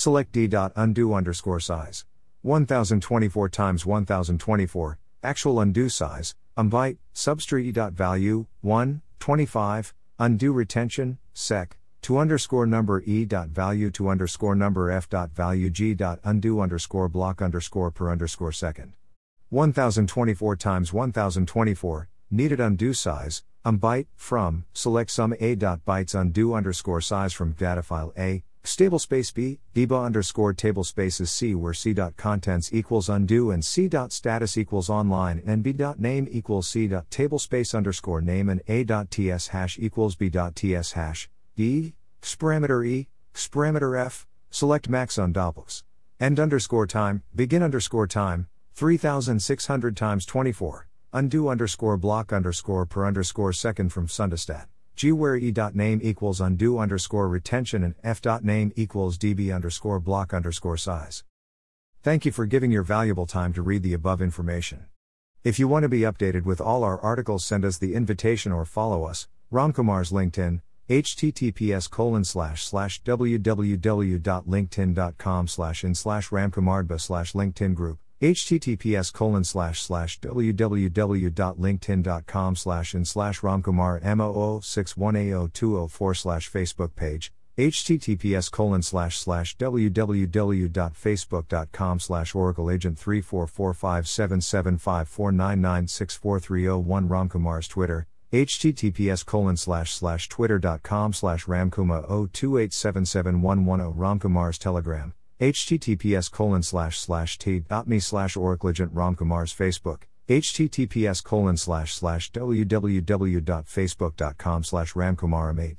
Select d.undo underscore size. 1024 times 1024, actual undo size, um byte, substr value, 1, 25, undo retention, sec, to underscore number e dot value to underscore number f dot value g dot undo underscore block underscore per underscore second. 1024 times 1024, needed undo size, um byte, from, select sum a dot bytes undo underscore size from data file a, stable space b, deba underscore table spaces c where c dot contents equals undo and c dot status equals online and b dot name equals c dot table space underscore name and a dot ts hash equals b dot ts hash, d, parameter e, parameter f, select max on undoppels. End underscore time, begin underscore time, 3600 times 24, undo underscore block underscore per underscore second from sundastat. G where equals undo underscore retention and f dot name equals db underscore block underscore size. Thank you for giving your valuable time to read the above information. If you want to be updated with all our articles, send us the invitation or follow us, Ramkumar's LinkedIn, https colon slash slash www.linkedin.com slash in slash ramkumardba slash LinkedIn group https colon slash slash www.linkedin.com slash in slash ramkumar mo61a0204 slash facebook page https colon slash slash www.facebook.com slash oracle agent 344577549964301 ramkumar's twitter https colon slash slash twitter.com slash ramkuma 028771110 ramkumar's telegram https colon slash slash t.me slash oracleagent ramkumar's facebook https colon slash slash www.facebook.com slash ramkumaramate